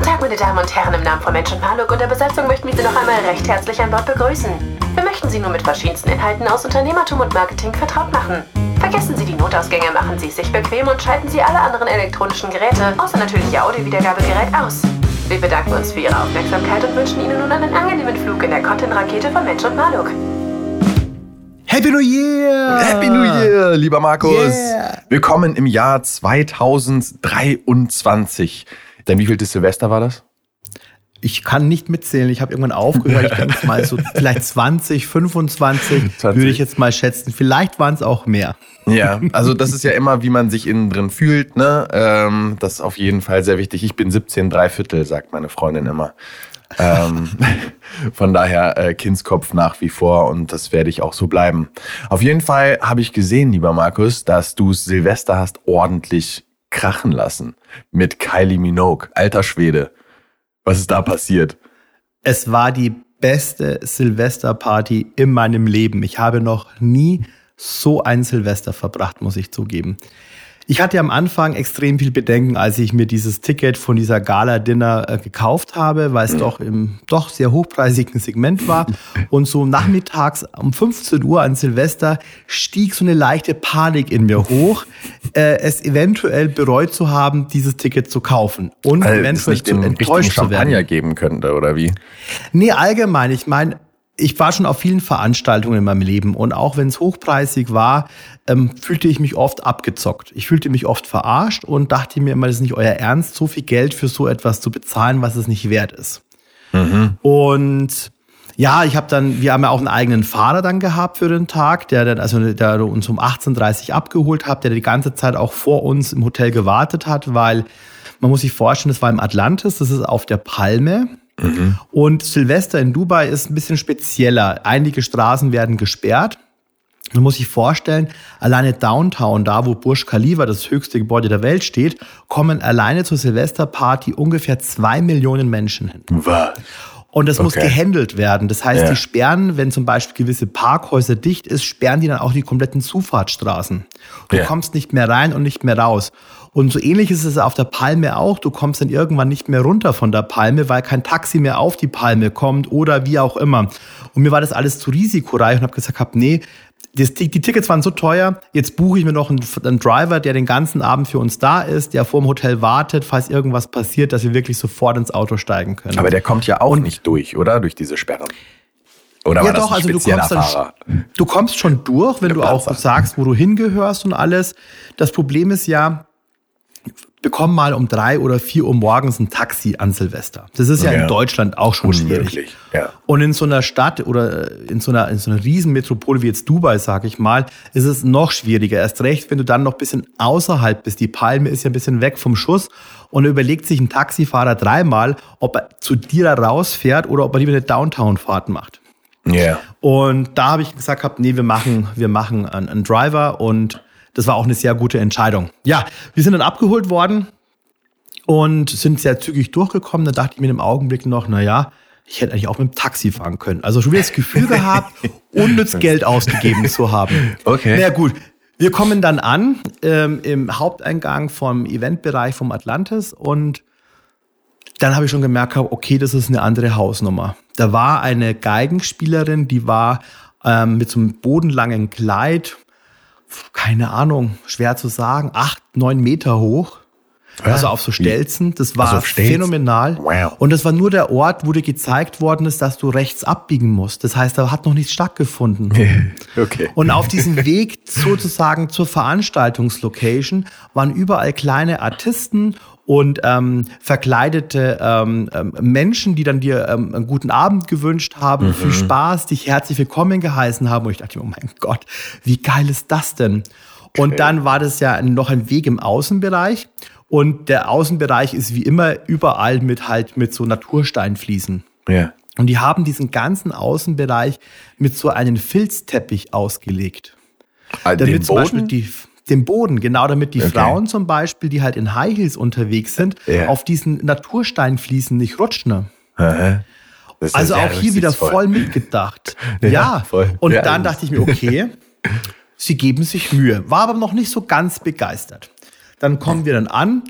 Guten Tag, meine Damen und Herren. Im Namen von Mensch und Maluk und der Besatzung möchten wir Sie noch einmal recht herzlich an Bord begrüßen. Wir möchten Sie nur mit verschiedensten Inhalten aus Unternehmertum und Marketing vertraut machen. Vergessen Sie die Notausgänge, machen Sie es sich bequem und schalten Sie alle anderen elektronischen Geräte, außer natürlich Ihr Audiowiedergabegerät, aus. Wir bedanken uns für Ihre Aufmerksamkeit und wünschen Ihnen nun einen angenehmen Flug in der Content-Rakete von Mensch und Maluk. Happy New Year! Happy New Year, lieber Markus. Yeah. Willkommen im Jahr 2023. Denn wie viel Silvester war das? Ich kann nicht mitzählen. Ich habe irgendwann aufgehört. Ich denke mal so vielleicht 20, 25 20. würde ich jetzt mal schätzen. Vielleicht waren es auch mehr. Ja, also das ist ja immer, wie man sich innen drin fühlt. Ne? Ähm, das ist auf jeden Fall sehr wichtig. Ich bin 17 drei Viertel, sagt meine Freundin immer. ähm, von daher äh, Kindskopf nach wie vor und das werde ich auch so bleiben. Auf jeden Fall habe ich gesehen, lieber Markus, dass du Silvester hast ordentlich krachen lassen mit Kylie Minogue, alter Schwede. Was ist da passiert? Es war die beste Silvesterparty in meinem Leben. Ich habe noch nie so ein Silvester verbracht, muss ich zugeben. Ich hatte am Anfang extrem viel Bedenken, als ich mir dieses Ticket von dieser Gala-Dinner äh, gekauft habe, weil es doch im doch sehr hochpreisigen Segment war. Und so nachmittags um 15 Uhr an Silvester stieg so eine leichte Panik in mir hoch, äh, es eventuell bereut zu haben, dieses Ticket zu kaufen und es eventuell nicht zu enttäuscht zu werden. Champagner geben könnte, oder wie? Nee, allgemein. Ich meine, ich war schon auf vielen Veranstaltungen in meinem Leben und auch wenn es hochpreisig war, ähm, fühlte ich mich oft abgezockt. Ich fühlte mich oft verarscht und dachte mir immer, das ist nicht euer Ernst, so viel Geld für so etwas zu bezahlen, was es nicht wert ist. Und ja, ich habe dann, wir haben ja auch einen eigenen Fahrer dann gehabt für den Tag, der dann, also der uns um 18.30 Uhr abgeholt hat, der die ganze Zeit auch vor uns im Hotel gewartet hat, weil man muss sich vorstellen, das war im Atlantis, das ist auf der Palme. Und Silvester in Dubai ist ein bisschen spezieller. Einige Straßen werden gesperrt. Man muss sich vorstellen, alleine Downtown, da wo Burj Khalifa, das höchste Gebäude der Welt steht, kommen alleine zur Silvesterparty ungefähr zwei Millionen Menschen hin. Was? Und das muss Okay. gehandelt werden. Das heißt, Ja. die sperren, wenn zum Beispiel gewisse Parkhäuser dicht ist, sperren die dann auch die kompletten Zufahrtsstraßen. Du Ja. kommst nicht mehr rein und nicht mehr raus. Und so ähnlich ist es auf der Palme auch. Du kommst dann irgendwann nicht mehr runter von der Palme, weil kein Taxi mehr auf die Palme kommt oder wie auch immer. Und mir war das alles zu risikoreich und habe gesagt, hab, nee, das, die, die Tickets waren so teuer, jetzt buche ich mir noch einen, einen Driver, der den ganzen Abend für uns da ist, der vor dem Hotel wartet, falls irgendwas passiert, dass wir wirklich sofort ins Auto steigen können. Aber der kommt ja auch nicht durch, oder? Durch diese Sperren. Oder ja, doch, ein also du kommst, dann, du kommst schon durch, wenn du auch sagst, wo du hingehörst und alles. Das Problem ist ja, bekomm mal um drei oder vier Uhr morgens ein Taxi an Silvester. Das ist ja, Ja. in Deutschland auch schon schwierig. Ja. Und in so einer Stadt oder in so einer, in so einer Riesenmetropole wie jetzt Dubai, sag ich mal, ist es noch schwieriger. Erst recht, wenn du dann noch ein bisschen außerhalb bist. Die Palme ist ja ein bisschen weg vom Schuss. Und überlegt sich ein Taxifahrer dreimal, ob er zu dir da rausfährt oder ob er lieber eine Downtown-Fahrt macht. Ja. Und da habe ich gesagt, hab, nee, wir machen, wir machen einen, einen Driver und das war auch eine sehr gute Entscheidung. Ja, wir sind dann abgeholt worden und sind sehr zügig durchgekommen. Da dachte ich mir im Augenblick noch, na ja, ich hätte eigentlich auch mit dem Taxi fahren können. Also schon wieder das Gefühl gehabt, unnütz Geld ausgegeben zu haben. Okay. Na gut. Wir kommen dann an ähm, im Haupteingang vom Eventbereich vom Atlantis und dann habe ich schon gemerkt, okay, das ist eine andere Hausnummer. Da war eine Geigenspielerin, die war ähm, mit so einem bodenlangen Kleid, keine Ahnung, schwer zu sagen, acht, neun Meter hoch. Also auf so Stelzen. Das war Also phänomenal. Wow. Und das war nur der Ort, wo dir gezeigt worden ist, dass du rechts abbiegen musst. Das heißt, da hat noch nichts stattgefunden. Okay. Und auf diesem Weg sozusagen zur Veranstaltungslocation waren überall kleine Artisten und ähm, verkleidete ähm, ähm, Menschen, die dann dir ähm, einen guten Abend gewünscht haben, viel Spaß, dich herzlich willkommen geheißen haben. Und ich dachte mir, oh mein Gott, wie geil ist das denn? Und dann war das ja noch ein Weg im Außenbereich. Und der Außenbereich ist wie immer überall mit halt mit so Natursteinfliesen. Ja. Und die haben diesen ganzen Außenbereich mit so einem Filzteppich ausgelegt. Ah, Damit zum Beispiel Boden? die, den Boden, genau, damit die Okay. Frauen zum Beispiel, die halt in High Heels unterwegs sind, Ja. auf diesen Natursteinfliesen nicht rutschen. Aha. Ist Also auch hier wieder voll mitgedacht. Ja, ja, voll. Und Ja, dann dachte ich mir, okay, sie geben sich Mühe. War aber noch nicht so ganz begeistert. Dann kommen wir dann an.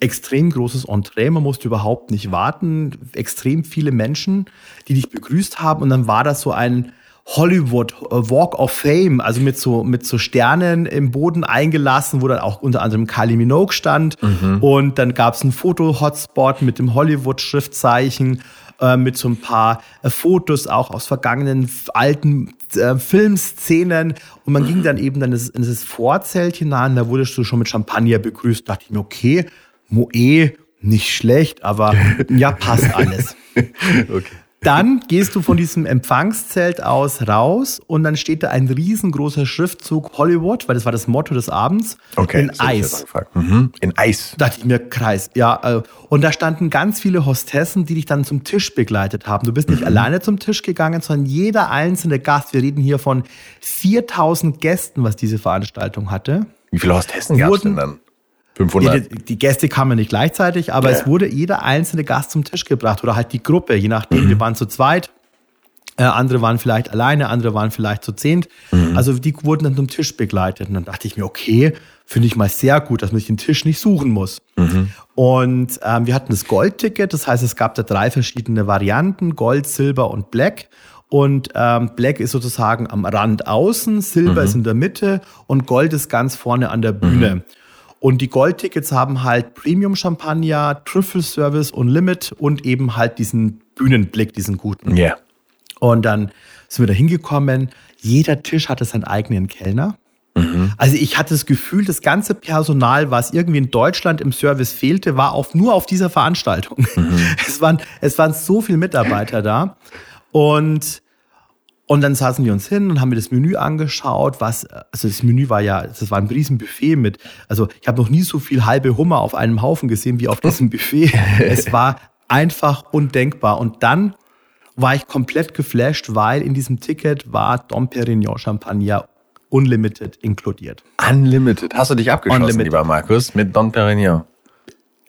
extrem großes Entree, man musste überhaupt nicht warten, extrem viele Menschen, die dich begrüßt haben und dann war das so ein Hollywood äh, Walk of Fame, also mit so, mit so Sternen im Boden eingelassen, wo dann auch unter anderem Kylie Minogue stand. Mhm. Und dann gab es einen Foto-Hotspot mit dem Hollywood-Schriftzeichen, äh, mit so ein paar äh, Fotos auch aus vergangenen alten äh, Filmszenen. Und man ging dann eben dann in das Vorzelt hinein, da wurdest du schon mit Champagner begrüßt. Da dachte ich mir, okay, Moe, nicht schlecht, aber ja, passt alles. okay. Dann gehst du von diesem Empfangszelt aus raus und dann steht da ein riesengroßer Schriftzug Hollywood, weil das war das Motto des Abends, okay, in Eis. Mhm. In Eis. Da dachte ich mir, Kreis, ja. Äh, und da standen ganz viele Hostessen, die dich dann zum Tisch begleitet haben. Du bist nicht mhm. alleine zum Tisch gegangen, sondern jeder einzelne Gast, wir reden hier von 4000 Gästen, was diese Veranstaltung hatte. Wie viele Hostessen gab es denn dann? 500. Die, die, Gäste kamen nicht gleichzeitig, aber ja. es wurde jeder einzelne Gast zum Tisch gebracht oder halt die Gruppe, je nachdem. Mhm. Wir waren zu zweit, äh, andere waren vielleicht alleine, andere waren vielleicht zu zehnt. Mhm. Also die wurden dann zum Tisch begleitet. Und dann dachte ich mir, okay, finde ich mal sehr gut, dass man sich den Tisch nicht suchen muss. Mhm. Und ähm, wir hatten das Goldticket, das heißt, es gab da drei verschiedene Varianten, Gold, Silber und Black. Und ähm, Black ist sozusagen am Rand außen, Silber mhm. ist in der Mitte und Gold ist ganz vorne an der Bühne. Und die Goldtickets haben halt Premium Champagner, Trüffel Service und Limit und eben halt diesen Bühnenblick, diesen guten. Ja. Yeah. Und dann sind wir da hingekommen. Jeder Tisch hatte seinen eigenen Kellner. Mhm. Also ich hatte das Gefühl, das ganze Personal, was irgendwie in Deutschland im Service fehlte, war auf, nur auf dieser Veranstaltung. Mhm. Es, waren, es waren so viele Mitarbeiter da. Und und dann saßen wir uns hin und haben mir das Menü angeschaut, was, also das Menü war ja, das war ein Riesenbuffet mit, also ich habe noch nie so viel halbe Hummer auf einem Haufen gesehen wie auf diesem Buffet. es war einfach undenkbar. Und dann war ich komplett geflasht, weil in diesem Ticket war Dom Perignon Champagner Unlimited inkludiert. Unlimited. Hast du dich abgeschossen, Unlimited. lieber Markus, mit Don Perignon?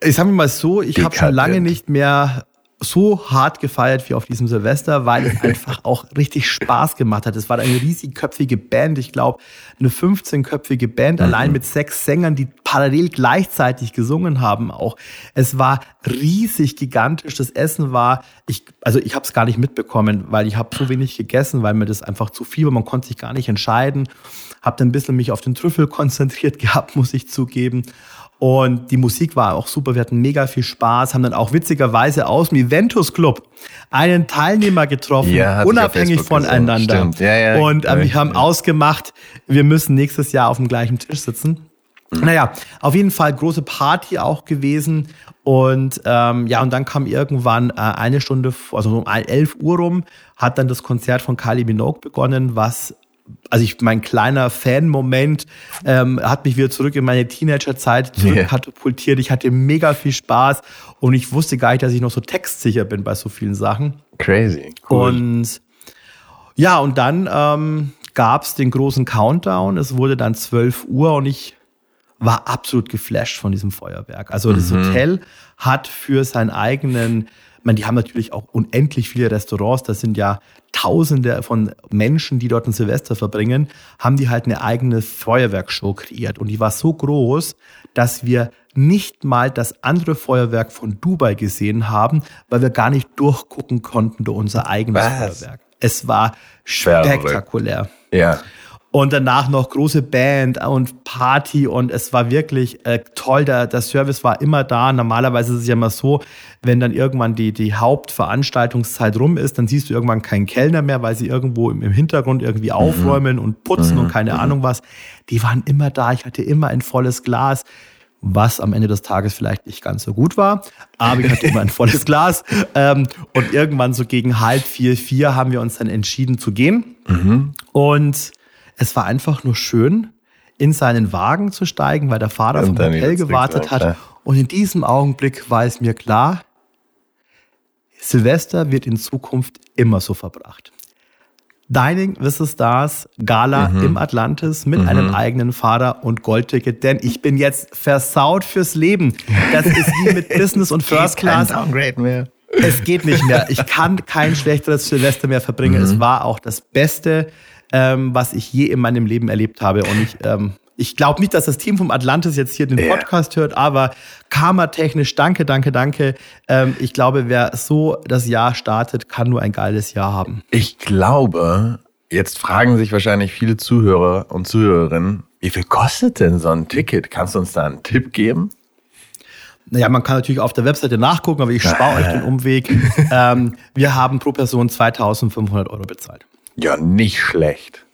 Ich sage mal so, ich habe schon lange nicht mehr so hart gefeiert wie auf diesem Silvester, weil es einfach auch richtig Spaß gemacht hat. Es war eine riesigköpfige Band, ich glaube eine 15-köpfige Band, mhm. allein mit sechs Sängern, die parallel gleichzeitig gesungen haben auch. Es war riesig gigantisch. Das Essen war, ich, also ich habe es gar nicht mitbekommen, weil ich habe so wenig gegessen, weil mir das einfach zu viel war. Man konnte sich gar nicht entscheiden. Habe dann ein bisschen mich auf den Trüffel konzentriert gehabt, muss ich zugeben. Und die Musik war auch super. Wir hatten mega viel Spaß, haben dann auch witzigerweise aus dem Eventus Club einen Teilnehmer getroffen, ja, unabhängig voneinander. Ja, ja, und äh, wir haben ausgemacht, wir müssen nächstes Jahr auf dem gleichen Tisch sitzen. Mhm. Naja, auf jeden Fall große Party auch gewesen. Und ähm, ja, und dann kam irgendwann äh, eine Stunde, also um 11 Uhr rum, hat dann das Konzert von Kylie Minogue begonnen, was also ich, mein kleiner Fan-Moment ähm, hat mich wieder zurück in meine Teenagerzeit zurückkatapultiert. Yeah. Ich hatte mega viel Spaß und ich wusste gar nicht, dass ich noch so textsicher bin bei so vielen Sachen. Crazy. Cool. Und ja, und dann ähm, gab es den großen Countdown. Es wurde dann 12 Uhr und ich war absolut geflasht von diesem Feuerwerk. Also das mhm. Hotel hat für seinen eigenen meine, die haben natürlich auch unendlich viele Restaurants. Das sind ja Tausende von Menschen, die dort ein Silvester verbringen, haben die halt eine eigene Feuerwerkshow kreiert. Und die war so groß, dass wir nicht mal das andere Feuerwerk von Dubai gesehen haben, weil wir gar nicht durchgucken konnten durch unser eigenes Was? Feuerwerk. Es war spektakulär. Ja und danach noch große Band und Party und es war wirklich äh, toll. Der, der Service war immer da. Normalerweise ist es ja immer so, wenn dann irgendwann die, die Hauptveranstaltungszeit rum ist, dann siehst du irgendwann keinen Kellner mehr, weil sie irgendwo im, im Hintergrund irgendwie mhm. aufräumen mhm. und putzen mhm. und keine mhm. Ahnung was. Die waren immer da. Ich hatte immer ein volles Glas was am Ende des Tages vielleicht nicht ganz so gut war, aber ich hatte immer ein volles Glas. Ähm, und irgendwann so gegen halb vier, vier haben wir uns dann entschieden zu gehen. Mhm. Und es war einfach nur schön, in seinen Wagen zu steigen, weil der Fahrer vom Hotel gewartet hat. Und in diesem Augenblick war es mir klar, Silvester wird in Zukunft immer so verbracht. Dining with the Stars Gala mhm. im Atlantis mit mhm. einem eigenen Fahrer und Goldticket, denn ich bin jetzt versaut fürs Leben. Das ist wie mit Business und First Class. Es geht nicht mehr. Ich kann kein schlechteres Silvester mehr verbringen. Mhm. Es war auch das beste ähm, was ich je in meinem Leben erlebt habe. Und ich, ähm, Ich glaube nicht, dass das Team vom Atlantis jetzt hier den Ja. Podcast hört, aber karmatechnisch, danke, danke, danke. Ähm, ich glaube, wer so das Jahr startet, kann nur ein geiles Jahr haben. Ich glaube, jetzt fragen sich wahrscheinlich viele Zuhörer und Zuhörerinnen, wie viel kostet denn so ein Ticket? Kannst du uns da einen Tipp geben? Naja, man kann natürlich auf der Webseite nachgucken, aber ich spare euch den Umweg. ähm, wir haben pro Person 2500 Euro bezahlt. Ja, nicht schlecht.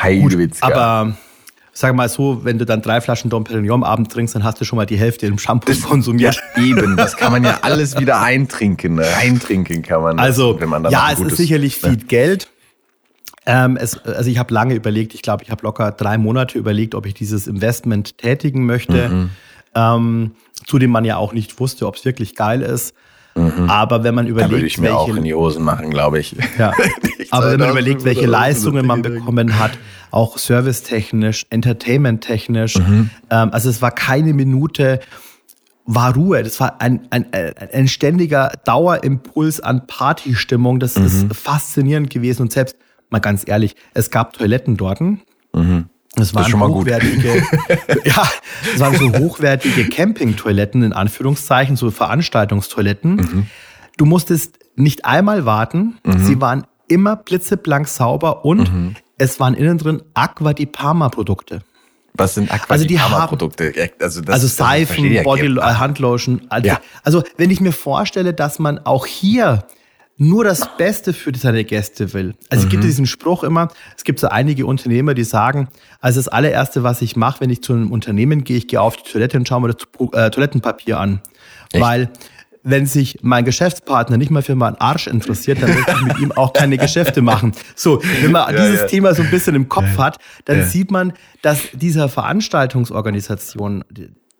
Heidewitzka. Aber sag mal so, wenn du dann drei Flaschen Dom Perignon am Abend trinkst, dann hast du schon mal die Hälfte im Shampoo konsumiert. Ja, eben, das kann man ja alles wieder eintrinken. ne? Reintrinken kann man. das, Also, wenn man dann ja, es gutes- ist sicherlich viel ne? Geld. Ähm, es, also ich habe lange überlegt, ich glaube, ich habe locker drei Monate überlegt, ob ich dieses Investment tätigen möchte, Mhm. ähm, zu dem man ja auch nicht wusste, ob es wirklich geil ist. Aber wenn man Mhm. Da würde überlegt, ich mir auch in welche, die Hosen machen, glaube ich. ja, aber wenn man 2000 überlegt, welche Leistungen man bekommen hat, auch servicetechnisch, entertainmenttechnisch, Mhm. ähm, also es war keine Minute, war Ruhe. Das war ein, ein, ein, ein ständiger Dauerimpuls an Partystimmung. Das Mhm. ist faszinierend gewesen. Und selbst, mal ganz ehrlich, es gab Toiletten dort. Mhm. Mal gut. hochwertige, ja, das waren so hochwertige Campingtoiletten in Anführungszeichen, so Veranstaltungstoiletten. Mhm. Du musstest nicht einmal warten. Sie waren immer blitzeblank sauber und Mhm. es waren innen drin Aqua di Parma Produkte. Was sind Aqua Also die Produkte? Also, das, Also Seifen, Body, Handlotion. Also, Ja. also wenn ich mir vorstelle, dass man auch hier nur das Beste für seine Gäste will. Also es Mhm. gibt diesen Spruch immer, es gibt so einige Unternehmer, die sagen, also das allererste, was ich mache, wenn ich zu einem Unternehmen gehe, ich gehe auf die Toilette und schaue mir das äh, Toilettenpapier an. Echt? Weil wenn sich mein Geschäftspartner nicht mal für meinen Arsch interessiert, dann möchte ich mit ihm auch keine Geschäfte machen. So, wenn man Ja, dieses ja. Thema so ein bisschen im Kopf hat, dann Ja. sieht man, dass dieser Veranstaltungsorganisation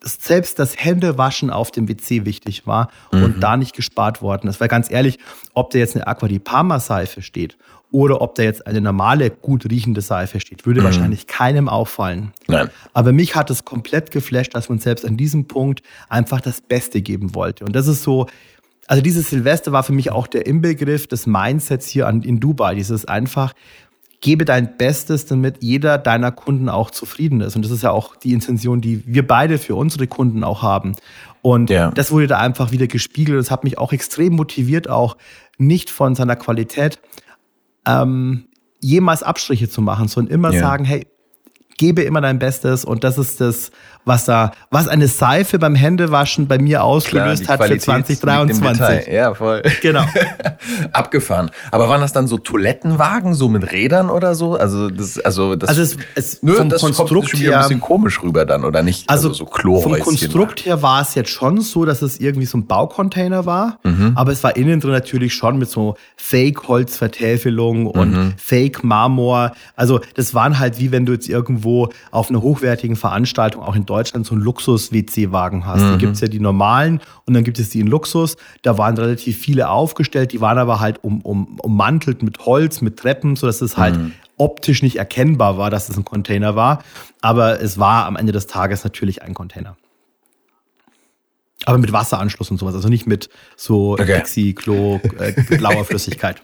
selbst das Händewaschen auf dem WC wichtig war und da nicht gespart worden ist. Weil ganz ehrlich, ob da jetzt eine Aqua di Parma Seife steht oder ob da jetzt eine normale, gut riechende Seife steht, würde wahrscheinlich keinem auffallen. Nein. Aber mich hat es komplett geflasht, dass man selbst an diesem Punkt einfach das Beste geben wollte. Und das ist so, also dieses Silvester war für mich auch der Inbegriff des Mindsets hier an, in Dubai. Dieses einfach, gebe dein Bestes, damit jeder deiner Kunden auch zufrieden ist. Und das ist ja auch die Intention, die wir beide für unsere Kunden auch haben. Und Ja. das wurde da einfach wieder gespiegelt. Das hat mich auch extrem motiviert, auch nicht von seiner Qualität ähm, jemals Abstriche zu machen, sondern immer Ja. sagen, hey, gebe immer dein Bestes und das ist das, was da, was eine Seife beim Händewaschen bei mir Klar, ausgelöst die hat für Qualität liegt im 2023. Detail. Ja, voll. Genau. Abgefahren. Aber waren das dann so Toilettenwagen, so mit Rädern oder so? Also das, also das, Also es, es Nö, vom das kommt Konstrukt schon wieder ein bisschen komisch rüber dann, oder nicht? also, so vom Klohäuschen. Konstrukt her war es jetzt schon so, dass es irgendwie so ein Baucontainer war, Mhm. aber es war innen drin natürlich schon mit so Fake-Holzvertäfelung und Mhm. Fake-Marmor. Also das waren halt wie wenn du jetzt irgendwo auf einer hochwertigen Veranstaltung, auch in Deutschland, so einen Luxus-WC-Wagen hast. Mhm. Da gibt's ja die normalen und dann gibt es die in Luxus. Da waren relativ viele aufgestellt, die waren aber halt um, um, ummantelt mit Holz, mit Treppen, sodass es halt Mhm. optisch nicht erkennbar war, dass es ein Container war. Aber es war am Ende des Tages natürlich ein Container. Aber mit Wasseranschluss und sowas, also nicht mit so Okay. Dixie-Klo, äh, blauer Flüssigkeit.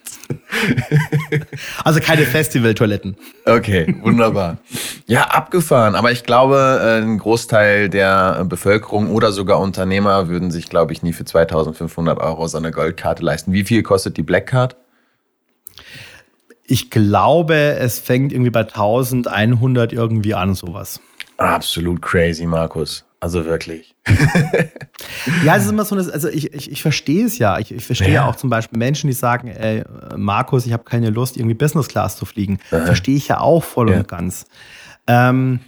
also keine Festivaltoiletten. Okay, wunderbar. ja, abgefahren. Aber ich glaube, äh, ein Großteil der äh, Bevölkerung oder sogar Unternehmer würden sich, glaube ich, nie für 2500 Euro so eine Goldkarte leisten. Wie viel kostet die Black Card? Ich glaube, es fängt irgendwie bei 1100 irgendwie an, sowas. Absolut crazy, Markus. Also wirklich. Ja, es ist immer so, eine, also ich, ich, ich verstehe es ja. Ich, ich verstehe Ja. auch zum Beispiel Menschen, die sagen, ey, Markus, ich habe keine Lust, irgendwie Business Class zu fliegen. Verstehe ich ja auch voll Ja. und ganz. Ähm,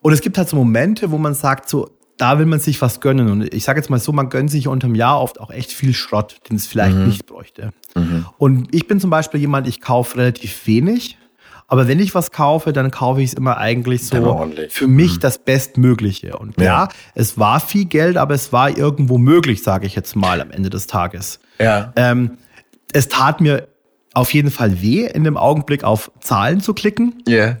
und es gibt halt so Momente, wo man sagt, so, da will man sich was gönnen. Und ich sage jetzt mal so, man gönnt sich unterm Jahr oft auch echt viel Schrott, den es vielleicht nicht bräuchte. Und ich bin zum Beispiel jemand, ich kaufe relativ wenig. Aber wenn ich was kaufe, dann kaufe ich es immer eigentlich so für mich das Bestmögliche. Und ja. Ja. es war viel Geld, aber es war irgendwo möglich, sage ich jetzt mal am Ende des Tages. Ja. Ähm, es tat mir auf jeden Fall weh, in dem Augenblick auf Zahlen zu klicken, Ja.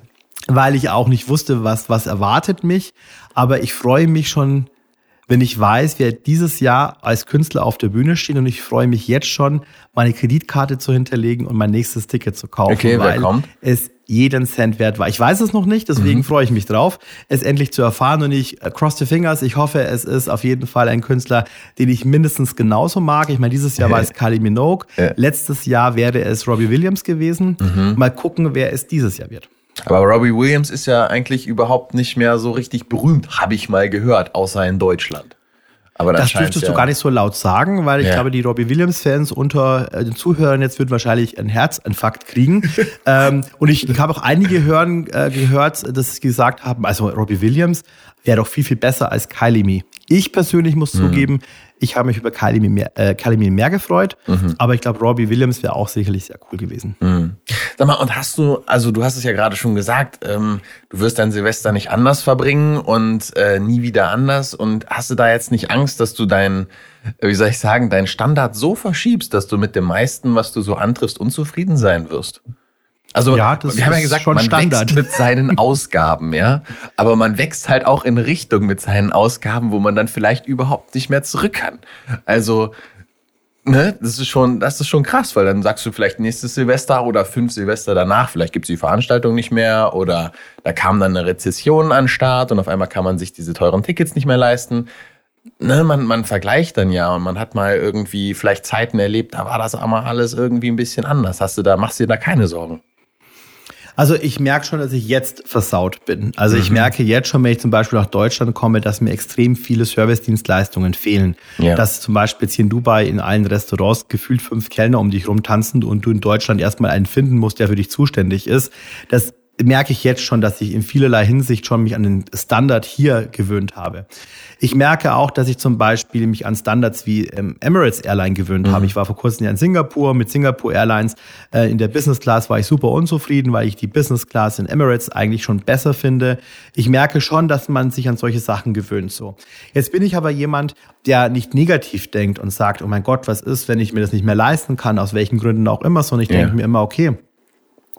weil ich auch nicht wusste, was, was erwartet mich. Aber ich freue mich schon wenn ich weiß, wer dieses Jahr als Künstler auf der Bühne steht und ich freue mich jetzt schon, meine Kreditkarte zu hinterlegen und mein nächstes Ticket zu kaufen, okay, weil wer kommt? es jeden Cent wert war. Ich weiß es noch nicht, deswegen mhm. freue ich mich drauf, es endlich zu erfahren und ich äh, cross the fingers. Ich hoffe, es ist auf jeden Fall ein Künstler, den ich mindestens genauso mag. Ich meine, dieses Jahr war es Kylie Minogue, letztes Jahr wäre es Robbie Williams gewesen. Mhm. Mal gucken, wer es dieses Jahr wird. Aber Robbie Williams ist ja eigentlich überhaupt nicht mehr so richtig berühmt, habe ich mal gehört, außer in Deutschland. Aber das dürftest ja du gar nicht so laut sagen, weil ich ja. glaube, die Robbie Williams-Fans unter äh, den Zuhörern jetzt würden wahrscheinlich einen Herzinfarkt kriegen. ähm, und ich, ich habe auch einige hören, äh, gehört, dass sie gesagt haben, also Robbie Williams wäre doch viel, viel besser als Kylie Me. Ich persönlich muss mhm. zugeben, ich habe mich über Kylie Me mehr, äh, Kylie Me mehr gefreut, mhm. aber ich glaube, Robbie Williams wäre auch sicherlich sehr cool gewesen. Mhm. Sag mal, und hast du, also du hast es ja gerade schon gesagt, ähm, du wirst dein Silvester nicht anders verbringen und äh, nie wieder anders. Und hast du da jetzt nicht Angst, dass du dein, äh, wie soll ich sagen, deinen Standard so verschiebst, dass du mit dem meisten, was du so antriffst, unzufrieden sein wirst? Also ja, das wir haben ja gesagt, man Standard. wächst mit seinen Ausgaben, ja. Aber man wächst halt auch in Richtung mit seinen Ausgaben, wo man dann vielleicht überhaupt nicht mehr zurück kann. Also, ne, das ist schon, das ist schon krass, weil dann sagst du vielleicht nächstes Silvester oder fünf Silvester danach, vielleicht gibt's die Veranstaltung nicht mehr oder da kam dann eine Rezession an Start und auf einmal kann man sich diese teuren Tickets nicht mehr leisten. Ne, man, man vergleicht dann ja und man hat mal irgendwie vielleicht Zeiten erlebt, da war das aber alles irgendwie ein bisschen anders. Hast du da, machst du dir da keine Sorgen? Also ich merke schon, dass ich jetzt versaut bin. Also ich mhm. merke jetzt schon, wenn ich zum Beispiel nach Deutschland komme, dass mir extrem viele Servicedienstleistungen fehlen. Ja. Dass zum Beispiel jetzt hier in Dubai in allen Restaurants gefühlt fünf Kellner um dich rum tanzen und du in Deutschland erstmal einen finden musst, der für dich zuständig ist. Das merke ich jetzt schon, dass ich in vielerlei Hinsicht schon mich an den Standard hier gewöhnt habe. Ich merke auch, dass ich zum Beispiel mich an Standards wie ähm, Emirates Airline gewöhnt mhm. habe. Ich war vor kurzem ja in Singapur mit Singapore Airlines. Äh, in der Business Class war ich super unzufrieden, weil ich die Business Class in Emirates eigentlich schon besser finde. Ich merke schon, dass man sich an solche Sachen gewöhnt so. Jetzt bin ich aber jemand, der nicht negativ denkt und sagt, oh mein Gott, was ist, wenn ich mir das nicht mehr leisten kann, aus welchen Gründen auch immer, sondern ich yeah. denke mir immer, okay,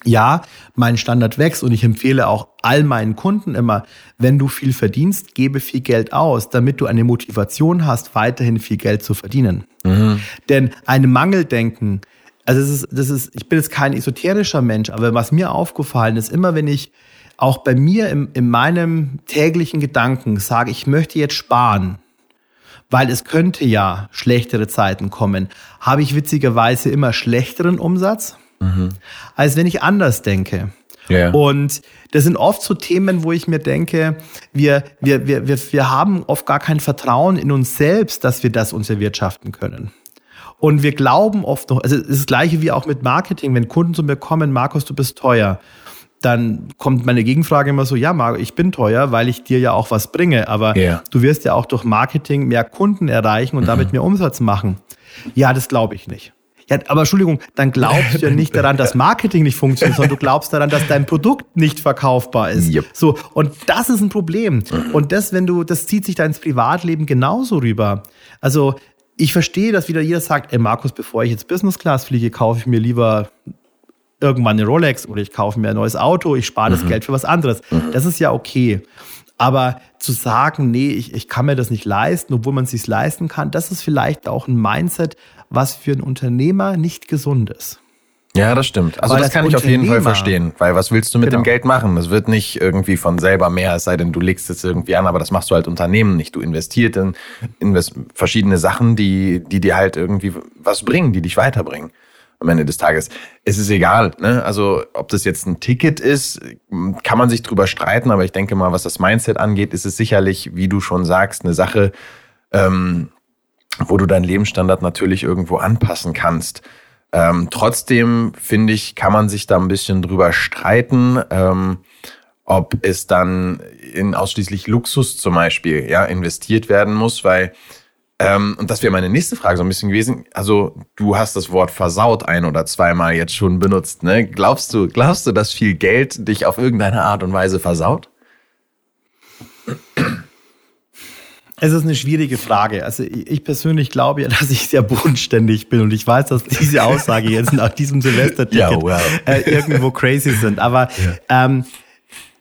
ja, mein Standard wächst und ich empfehle auch all meinen Kunden immer, wenn du viel verdienst, gebe viel Geld aus, damit du eine Motivation hast, weiterhin viel Geld zu verdienen. Mhm. Denn ein Mangeldenken, also das ist, das ist, ich bin jetzt kein esoterischer Mensch, aber was mir aufgefallen ist, immer wenn ich auch bei mir im, in meinem täglichen Gedanken sage, ich möchte jetzt sparen, weil es könnte ja schlechtere Zeiten kommen, habe ich witzigerweise immer schlechteren Umsatz mhm. als wenn ich anders denke. Yeah. Und das sind oft so Themen, wo ich mir denke, wir, wir, wir, wir, wir haben oft gar kein Vertrauen in uns selbst, dass wir das uns erwirtschaften können. Und wir glauben oft noch, also es ist das gleiche wie auch mit Marketing, wenn Kunden zu mir kommen, Markus, du bist teuer, dann kommt meine Gegenfrage immer so, ja, Marco, ich bin teuer, weil ich dir ja auch was bringe, aber yeah. du wirst ja auch durch Marketing mehr Kunden erreichen und mhm. damit mehr Umsatz machen. Ja, das glaube ich nicht. Ja, aber Entschuldigung, dann glaubst du ja nicht daran, dass Marketing nicht funktioniert, sondern du glaubst daran, dass dein Produkt nicht verkaufbar ist. Yep. So, und das ist ein Problem. Und das, wenn du, das zieht sich da ins Privatleben genauso rüber. Also, ich verstehe, dass wieder jeder sagt, ey Markus, bevor ich jetzt Business Class fliege, kaufe ich mir lieber irgendwann eine Rolex oder ich kaufe mir ein neues Auto, ich spare das mhm. Geld für was anderes. Mhm. Das ist ja okay. Aber zu sagen, nee, ich, ich kann mir das nicht leisten, obwohl man es sich leisten kann, das ist vielleicht auch ein Mindset, was für einen Unternehmer nicht gesund ist. Ja, das stimmt. Also weil das kann ich auf jeden Fall verstehen, weil was willst du mit genau. dem Geld machen? Das wird nicht irgendwie von selber mehr, es sei denn, du legst es irgendwie an, aber das machst du halt Unternehmen nicht. Du investierst in invest verschiedene Sachen, die, die dir halt irgendwie was bringen, die dich weiterbringen am Ende des Tages. Es ist egal, ne? Also ob das jetzt ein Ticket ist, kann man sich drüber streiten, aber ich denke mal, was das Mindset angeht, ist es sicherlich, wie du schon sagst, eine Sache, ähm, wo du deinen Lebensstandard natürlich irgendwo anpassen kannst. Ähm, trotzdem finde ich, kann man sich da ein bisschen drüber streiten, ähm, ob es dann in ausschließlich Luxus zum Beispiel ja investiert werden muss, weil ähm, und das wäre meine nächste Frage so ein bisschen gewesen. Also du hast das Wort versaut ein oder zweimal jetzt schon benutzt. Ne? Glaubst du, glaubst du, dass viel Geld dich auf irgendeine Art und Weise versaut? Es ist eine schwierige Frage. Also ich persönlich glaube ja, dass ich sehr bodenständig bin und ich weiß, dass diese Aussage jetzt nach diesem Silvester-Ticket ja, wow. äh, irgendwo crazy sind. Aber ja. ähm,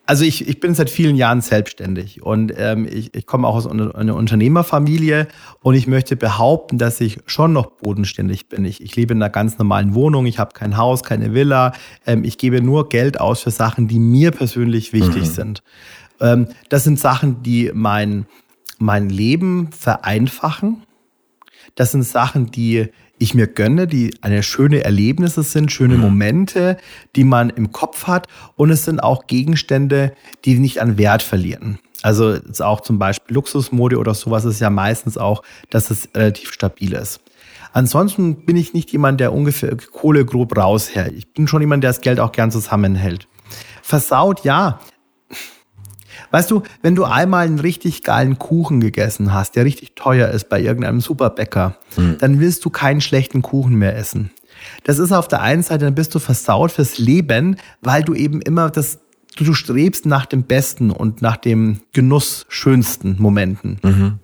Also ich, ich bin seit vielen Jahren selbstständig und ähm, ich, ich komme auch aus einer Unternehmerfamilie und ich möchte behaupten, dass ich schon noch bodenständig bin. Ich, ich lebe in einer ganz normalen Wohnung, ich habe kein Haus, keine Villa. Ähm, ich gebe nur Geld aus für Sachen, die mir persönlich wichtig mhm. sind. Ähm, das sind Sachen, die mein, mein Leben vereinfachen. Das sind Sachen, die ich mir gönne, die eine schöne Erlebnisse sind, schöne mhm. Momente, die man im Kopf hat. Und es sind auch Gegenstände, die nicht an Wert verlieren. Also auch zum Beispiel Luxusmode oder sowas ist ja meistens auch, dass es relativ stabil ist. Ansonsten bin ich nicht jemand, der ungefähr Kohle grob raushält. Ich bin schon jemand, der das Geld auch gern zusammenhält. Versaut, ja. Weißt du, wenn du einmal einen richtig geilen Kuchen gegessen hast, der richtig teuer ist bei irgendeinem Superbäcker, mhm. dann willst du keinen schlechten Kuchen mehr essen. Das ist auf der einen Seite, dann bist du versaut fürs Leben, weil du eben immer das, du, du strebst nach dem besten und nach dem Genuss schönsten Momenten. Mhm.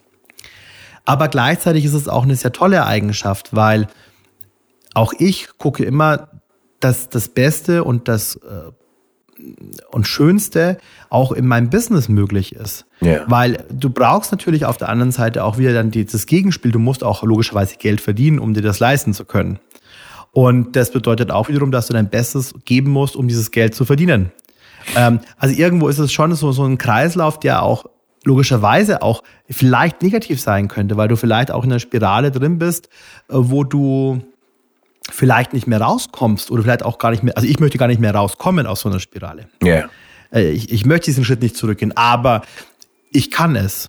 Aber gleichzeitig ist es auch eine sehr tolle Eigenschaft, weil auch ich gucke immer, dass das Beste und das äh, und Schönste auch in meinem Business möglich ist. Yeah. Weil du brauchst natürlich auf der anderen Seite auch wieder dann das Gegenspiel. Du musst auch logischerweise Geld verdienen, um dir das leisten zu können. Und das bedeutet auch wiederum, dass du dein Bestes geben musst, um dieses Geld zu verdienen. Ähm, also irgendwo ist es schon so, so ein Kreislauf, der auch logischerweise auch vielleicht negativ sein könnte, weil du vielleicht auch in einer Spirale drin bist, äh, wo du vielleicht nicht mehr rauskommst oder vielleicht auch gar nicht mehr, also ich möchte gar nicht mehr rauskommen aus so einer Spirale. Ja. Yeah. Ich, ich möchte diesen Schritt nicht zurückgehen, aber ich kann es.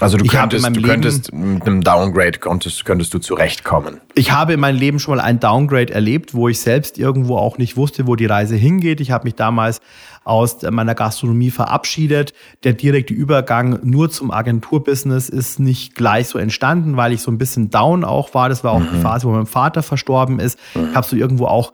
Also du ich könntest, du Leben, könntest mit einem Downgrade könntest, könntest du zurechtkommen. Ich habe in meinem Leben schon mal ein Downgrade erlebt, wo ich selbst irgendwo auch nicht wusste, wo die Reise hingeht. Ich habe mich damals aus meiner Gastronomie verabschiedet. Der direkte Übergang nur zum Agenturbusiness ist nicht gleich so entstanden, weil ich so ein bisschen down auch war. Das war auch mhm. die Phase, wo mein Vater verstorben ist. Mhm. Ich habe so irgendwo auch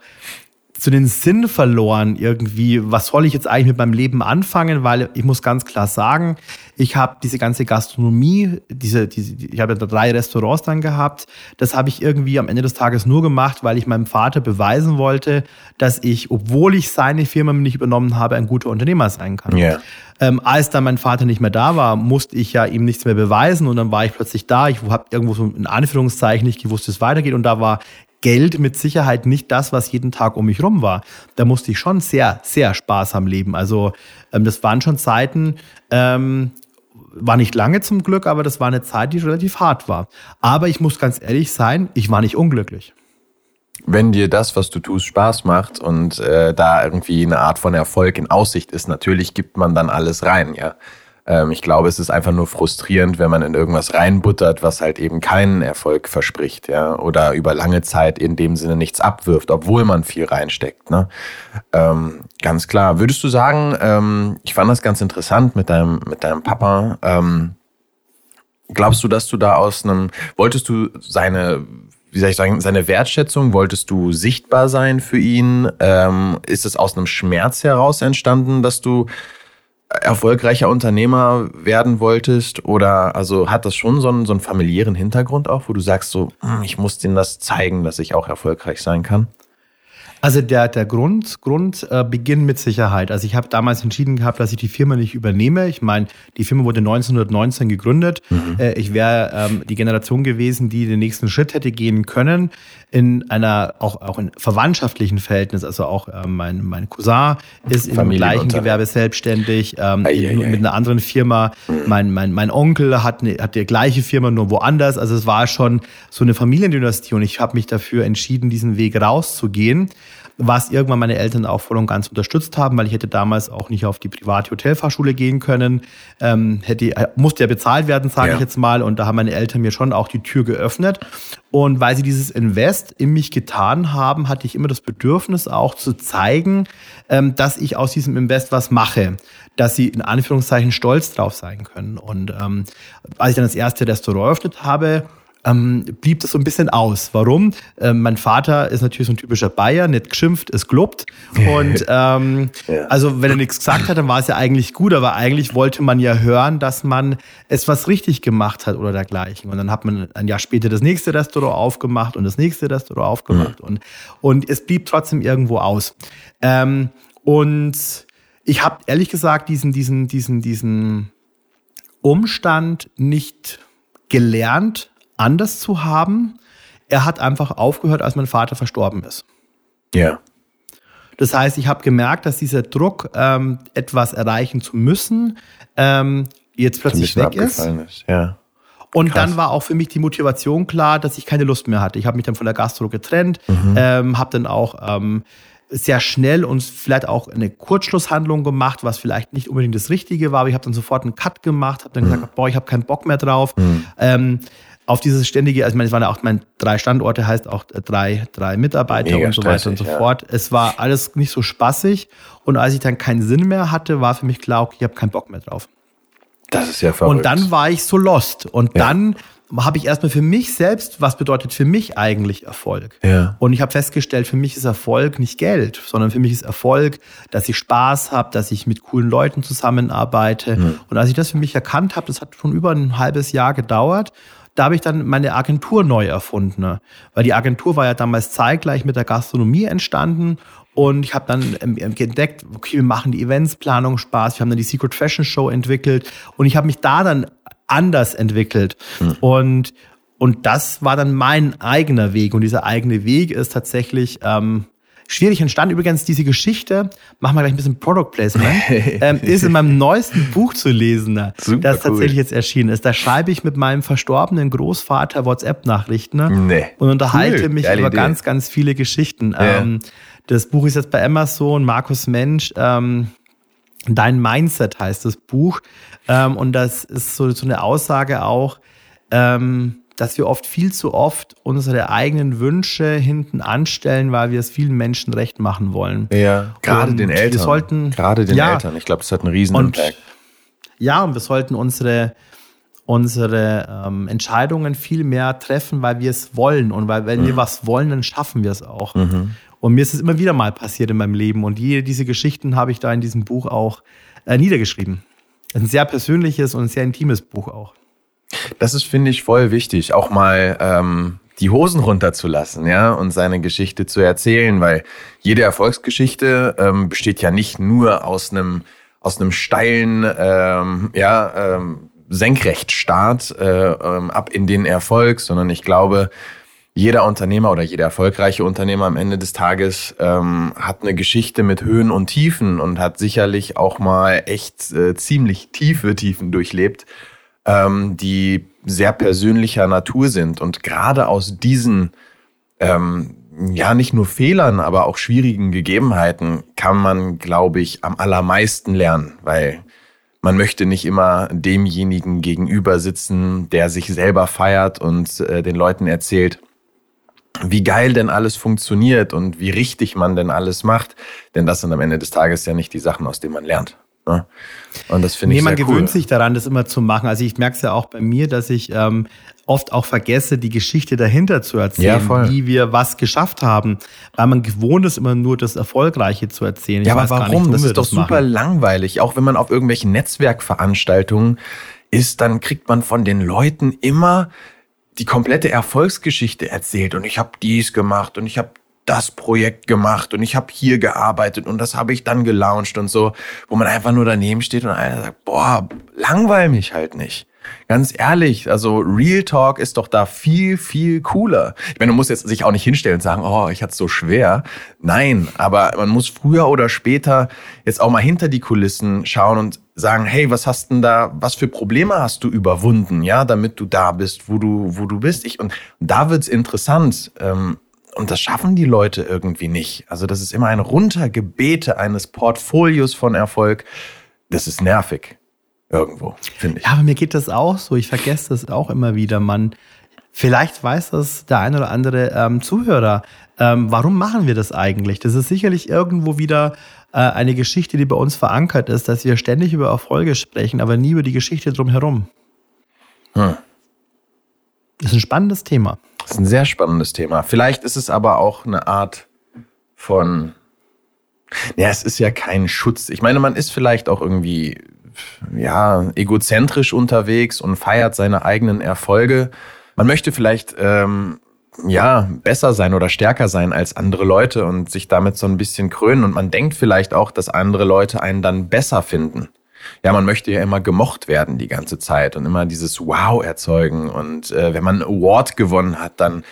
so den Sinn verloren irgendwie, was soll ich jetzt eigentlich mit meinem Leben anfangen, weil ich muss ganz klar sagen, ich habe diese ganze Gastronomie, diese, diese ich habe drei Restaurants dann gehabt, das habe ich irgendwie am Ende des Tages nur gemacht, weil ich meinem Vater beweisen wollte, dass ich, obwohl ich seine Firma nicht übernommen habe, ein guter Unternehmer sein kann. Yeah. Ähm, als dann mein Vater nicht mehr da war, musste ich ja ihm nichts mehr beweisen und dann war ich plötzlich da. Ich habe irgendwo so in Anführungszeichen nicht gewusst, wie es weitergeht und da war Geld mit Sicherheit nicht das, was jeden Tag um mich rum war. Da musste ich schon sehr, sehr sparsam leben. Also ähm, das waren schon Zeiten, ähm, war nicht lange zum Glück, aber das war eine Zeit, die relativ hart war. Aber ich muss ganz ehrlich sein, ich war nicht unglücklich. Wenn dir das, was du tust, Spaß macht und äh, da irgendwie eine Art von Erfolg in Aussicht ist, natürlich gibt man dann alles rein, ja. Ähm, ich glaube, es ist einfach nur frustrierend, wenn man in irgendwas reinbuttert, was halt eben keinen Erfolg verspricht, ja, oder über lange Zeit in dem Sinne nichts abwirft, obwohl man viel reinsteckt. Ne? Ähm, ganz klar. Würdest du sagen, ähm, ich fand das ganz interessant mit deinem, mit deinem Papa. Ähm, glaubst du, dass du da aus einem, wolltest du seine wie soll ich sagen, seine Wertschätzung, wolltest du sichtbar sein für ihn? Ähm, ist es aus einem Schmerz heraus entstanden, dass du erfolgreicher Unternehmer werden wolltest? Oder also hat das schon so einen, so einen familiären Hintergrund auch, wo du sagst, so, hm, ich muss denen das zeigen, dass ich auch erfolgreich sein kann? Also der, der Grund, Grund äh, beginnt mit Sicherheit. Also ich habe damals entschieden gehabt, dass ich die Firma nicht übernehme. Ich meine, die Firma wurde 1919 gegründet. Mhm. Äh, ich wäre ähm, die Generation gewesen, die den nächsten Schritt hätte gehen können in einer auch auch in verwandtschaftlichen Verhältnis. Also auch äh, mein mein Cousin ist im gleichen Gewerbe selbstständig ähm, ei, ei, ei. mit einer anderen Firma. Mhm. Mein mein mein Onkel hat eine, hat die gleiche Firma nur woanders. Also es war schon so eine Familiendynastie und ich habe mich dafür entschieden, diesen Weg rauszugehen was irgendwann meine Eltern auch voll und ganz unterstützt haben, weil ich hätte damals auch nicht auf die private Hotelfahrschule gehen können. Ähm, hätte, äh, musste ja bezahlt werden, sage ja. ich jetzt mal. Und da haben meine Eltern mir schon auch die Tür geöffnet. Und weil sie dieses Invest in mich getan haben, hatte ich immer das Bedürfnis auch zu zeigen, ähm, dass ich aus diesem Invest was mache, dass sie in Anführungszeichen stolz drauf sein können. Und ähm, als ich dann das erste Restaurant eröffnet habe, ähm, blieb das so ein bisschen aus. Warum? Ähm, mein Vater ist natürlich so ein typischer Bayer, nicht geschimpft, ist gelobt. Und ähm, ja. also wenn er nichts gesagt hat, dann war es ja eigentlich gut, aber eigentlich wollte man ja hören, dass man es was richtig gemacht hat oder dergleichen. Und dann hat man ein Jahr später das nächste Restaurant aufgemacht und das nächste Restaurant aufgemacht mhm. und, und es blieb trotzdem irgendwo aus. Ähm, und ich habe ehrlich gesagt diesen, diesen, diesen, diesen Umstand nicht gelernt, anders zu haben. Er hat einfach aufgehört, als mein Vater verstorben ist. Ja. Das heißt, ich habe gemerkt, dass dieser Druck, ähm, etwas erreichen zu müssen, ähm, jetzt plötzlich weg ist. ist. Ja. Und Krass. dann war auch für mich die Motivation klar, dass ich keine Lust mehr hatte. Ich habe mich dann von der Gastro getrennt, mhm. ähm, habe dann auch ähm, sehr schnell und vielleicht auch eine Kurzschlusshandlung gemacht, was vielleicht nicht unbedingt das Richtige war. Aber ich habe dann sofort einen Cut gemacht, habe dann mhm. gesagt, boah, ich habe keinen Bock mehr drauf. Mhm. Ähm, auf dieses ständige, also ich meine, es waren ja auch mein drei Standorte, heißt auch drei, drei Mitarbeiter Mega und so weiter und so ja. fort. Es war alles nicht so spaßig und als ich dann keinen Sinn mehr hatte, war für mich klar, okay, ich habe keinen Bock mehr drauf. Das ist ja verrückt. Und dann war ich so lost. Und ja. dann habe ich erstmal für mich selbst, was bedeutet für mich eigentlich Erfolg? Ja. Und ich habe festgestellt, für mich ist Erfolg nicht Geld, sondern für mich ist Erfolg, dass ich Spaß habe, dass ich mit coolen Leuten zusammenarbeite. Mhm. Und als ich das für mich erkannt habe, das hat schon über ein halbes Jahr gedauert, da habe ich dann meine Agentur neu erfunden. Ne? Weil die Agentur war ja damals zeitgleich mit der Gastronomie entstanden und ich habe dann ähm, entdeckt, okay, wir machen die Eventsplanung Spaß. Wir haben dann die Secret Fashion Show entwickelt und ich habe mich da dann anders entwickelt. Mhm. Und, und das war dann mein eigener Weg. Und dieser eigene Weg ist tatsächlich ähm, schwierig entstanden. Übrigens, diese Geschichte, machen wir gleich ein bisschen Product Placement, ähm, ist in meinem neuesten Buch zu lesen, ne, das tatsächlich cool. jetzt erschienen ist. Da schreibe ich mit meinem verstorbenen Großvater WhatsApp-Nachrichten ne, nee. und unterhalte cool. mich Geile über Idee. ganz, ganz viele Geschichten. Ja. Ähm, das Buch ist jetzt bei Amazon, Markus Mensch, ähm, Dein Mindset heißt das Buch. Ähm, und das ist so, so eine Aussage auch, ähm, dass wir oft viel zu oft unsere eigenen Wünsche hinten anstellen, weil wir es vielen Menschen recht machen wollen. Ja, gerade und den Eltern. Wir sollten, gerade den ja, Eltern. Ich glaube, das hat einen riesen und, Impact. Ja, und wir sollten unsere unsere ähm, Entscheidungen viel mehr treffen, weil wir es wollen. Und weil wenn mhm. wir was wollen, dann schaffen wir es auch. Mhm. Und mir ist es immer wieder mal passiert in meinem Leben. Und jede diese Geschichten habe ich da in diesem Buch auch äh, niedergeschrieben. Es ist ein sehr persönliches und ein sehr intimes Buch auch. Das ist, finde ich, voll wichtig, auch mal ähm, die Hosen runterzulassen, ja, und seine Geschichte zu erzählen, weil jede Erfolgsgeschichte ähm, besteht ja nicht nur aus einem aus einem steilen, ähm, ja, ähm, Senkrechtstart äh, ähm, ab in den Erfolg, sondern ich glaube, jeder Unternehmer oder jeder erfolgreiche Unternehmer am Ende des Tages ähm, hat eine Geschichte mit Höhen und Tiefen und hat sicherlich auch mal echt äh, ziemlich tiefe Tiefen durchlebt, ähm, die sehr persönlicher Natur sind. Und gerade aus diesen, ähm, ja, nicht nur Fehlern, aber auch schwierigen Gegebenheiten kann man, glaube ich, am allermeisten lernen, weil man möchte nicht immer demjenigen gegenüber sitzen, der sich selber feiert und äh, den Leuten erzählt, wie geil denn alles funktioniert und wie richtig man denn alles macht. Denn das sind am Ende des Tages ja nicht die Sachen, aus denen man lernt. Ne? Und das finde nee, ich sehr man cool. gewöhnt sich daran, das immer zu machen. Also ich merke es ja auch bei mir, dass ich ähm, oft auch vergesse, die Geschichte dahinter zu erzählen, ja, wie wir was geschafft haben, weil man gewohnt ist, immer nur das Erfolgreiche zu erzählen. Ich ja, aber warum? Nicht, das ist doch super machen. langweilig. Auch wenn man auf irgendwelchen Netzwerkveranstaltungen ist, dann kriegt man von den Leuten immer die komplette Erfolgsgeschichte erzählt und ich habe dies gemacht und ich habe das Projekt gemacht und ich habe hier gearbeitet und das habe ich dann gelauncht und so, wo man einfach nur daneben steht und einer sagt, boah, langweil mich halt nicht. Ganz ehrlich, also Real Talk ist doch da viel, viel cooler. Ich meine, du musst jetzt sich auch nicht hinstellen und sagen, oh, ich hatte so schwer. Nein, aber man muss früher oder später jetzt auch mal hinter die Kulissen schauen und sagen, hey, was hast denn da, was für Probleme hast du überwunden, ja, damit du da bist, wo du, wo du bist. Ich, und da wird's interessant. Ähm, und das schaffen die Leute irgendwie nicht. Also das ist immer ein Runtergebete eines Portfolios von Erfolg. Das ist nervig. Irgendwo, finde ich. Ja, aber mir geht das auch so. Ich vergesse das auch immer wieder. Man, vielleicht weiß das der ein oder andere ähm, Zuhörer. Ähm, warum machen wir das eigentlich? Das ist sicherlich irgendwo wieder äh, eine Geschichte, die bei uns verankert ist, dass wir ständig über Erfolge sprechen, aber nie über die Geschichte drumherum. Hm. Das ist ein spannendes Thema. Das ist ein sehr spannendes Thema. Vielleicht ist es aber auch eine Art von. Ja, es ist ja kein Schutz. Ich meine, man ist vielleicht auch irgendwie ja, egozentrisch unterwegs und feiert seine eigenen Erfolge. Man möchte vielleicht ähm, ja, besser sein oder stärker sein als andere Leute und sich damit so ein bisschen krönen. Und man denkt vielleicht auch, dass andere Leute einen dann besser finden. Ja, man möchte ja immer gemocht werden die ganze Zeit und immer dieses Wow erzeugen. Und äh, wenn man einen Award gewonnen hat, dann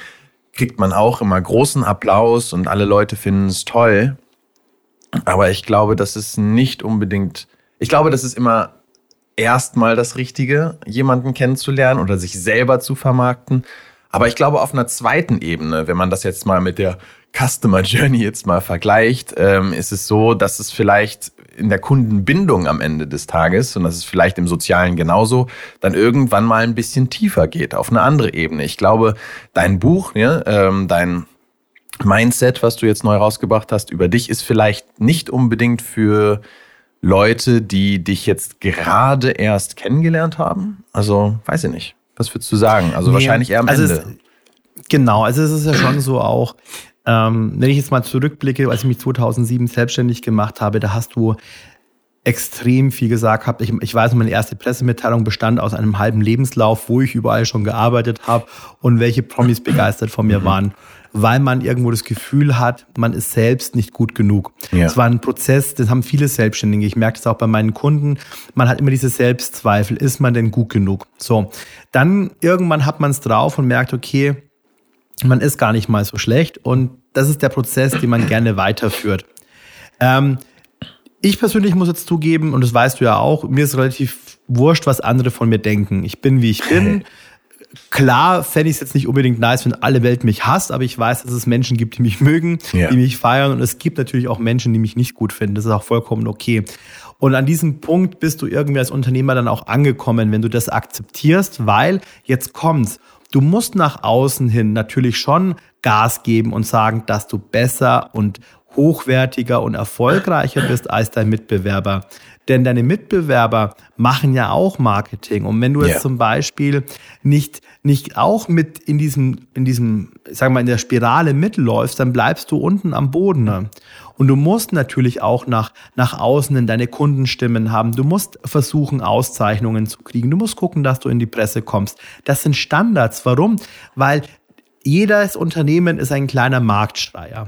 kriegt man auch immer großen Applaus und alle Leute finden es toll. Aber ich glaube, das ist nicht unbedingt, ich glaube, das ist immer erstmal das Richtige, jemanden kennenzulernen oder sich selber zu vermarkten. Aber ich glaube, auf einer zweiten Ebene, wenn man das jetzt mal mit der Customer Journey jetzt mal vergleicht, ähm, ist es so, dass es vielleicht in der Kundenbindung am Ende des Tages, und das ist vielleicht im Sozialen genauso, dann irgendwann mal ein bisschen tiefer geht, auf eine andere Ebene. Ich glaube, dein Buch, ja, ähm, dein Mindset, was du jetzt neu rausgebracht hast, über dich ist vielleicht nicht unbedingt für Leute, die dich jetzt gerade erst kennengelernt haben. Also, weiß ich nicht. Was würdest du sagen? Also nee, wahrscheinlich eher am also Ende. Es, genau, also es ist ja schon so auch, ähm, wenn ich jetzt mal zurückblicke, als ich mich 2007 selbstständig gemacht habe, da hast du extrem viel gesagt gehabt. Ich, ich weiß, meine erste Pressemitteilung bestand aus einem halben Lebenslauf, wo ich überall schon gearbeitet habe und welche Promis begeistert von mir mhm. waren, weil man irgendwo das Gefühl hat, man ist selbst nicht gut genug. Ja. Es war ein Prozess, das haben viele Selbstständige. Ich merke das auch bei meinen Kunden. Man hat immer diese Selbstzweifel. Ist man denn gut genug? So. Dann irgendwann hat man es drauf und merkt, okay, man ist gar nicht mal so schlecht und das ist der Prozess, den man gerne weiterführt. Ähm, ich persönlich muss jetzt zugeben, und das weißt du ja auch, mir ist relativ wurscht, was andere von mir denken. Ich bin, wie ich bin. Klar fände ich es jetzt nicht unbedingt nice, wenn alle Welt mich hasst, aber ich weiß, dass es Menschen gibt, die mich mögen, ja. die mich feiern und es gibt natürlich auch Menschen, die mich nicht gut finden. Das ist auch vollkommen okay. Und an diesem Punkt bist du irgendwie als Unternehmer dann auch angekommen, wenn du das akzeptierst, weil jetzt kommt's. Du musst nach außen hin natürlich schon Gas geben und sagen, dass du besser und hochwertiger und erfolgreicher bist als dein Mitbewerber. Denn deine Mitbewerber machen ja auch Marketing. Und wenn du jetzt yeah. zum Beispiel nicht, nicht auch mit in diesem, in diesem, sagen wir mal, in der Spirale mitläufst, dann bleibst du unten am Boden. Und du musst natürlich auch nach, nach außen in deine Kundenstimmen haben. Du musst versuchen, Auszeichnungen zu kriegen. Du musst gucken, dass du in die Presse kommst. Das sind Standards. Warum? Weil jedes Unternehmen ist ein kleiner Marktschreier.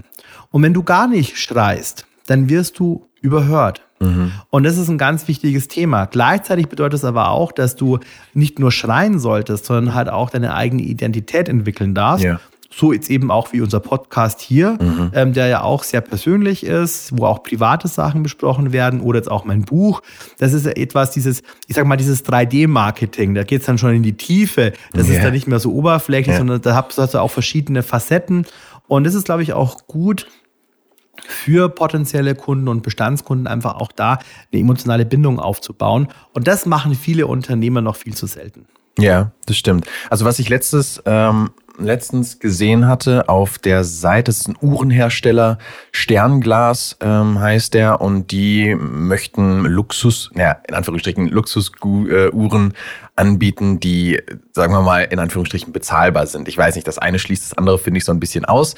Und wenn du gar nicht schreist, dann wirst du überhört. Mhm. Und das ist ein ganz wichtiges Thema. Gleichzeitig bedeutet es aber auch, dass du nicht nur schreien solltest, sondern halt auch deine eigene Identität entwickeln darfst. Ja. So jetzt eben auch wie unser Podcast hier, mhm. ähm, der ja auch sehr persönlich ist, wo auch private Sachen besprochen werden oder jetzt auch mein Buch. Das ist ja etwas, dieses, ich sag mal, dieses 3D-Marketing, da geht es dann schon in die Tiefe. Das yeah. ist dann nicht mehr so oberflächlich, yeah. sondern da hast du auch verschiedene Facetten. Und das ist, glaube ich, auch gut, für potenzielle Kunden und Bestandskunden einfach auch da eine emotionale Bindung aufzubauen. Und das machen viele Unternehmer noch viel zu selten. Ja, das stimmt. Also was ich letztes ähm, letztens gesehen hatte auf der Seite, das ist ein Uhrenhersteller, Sternglas ähm, heißt der, und die möchten Luxus, naja, in Anführungsstrichen Luxusuhren anbieten, die, sagen wir mal, in Anführungsstrichen bezahlbar sind. Ich weiß nicht, das eine schließt das andere, finde ich, so ein bisschen aus.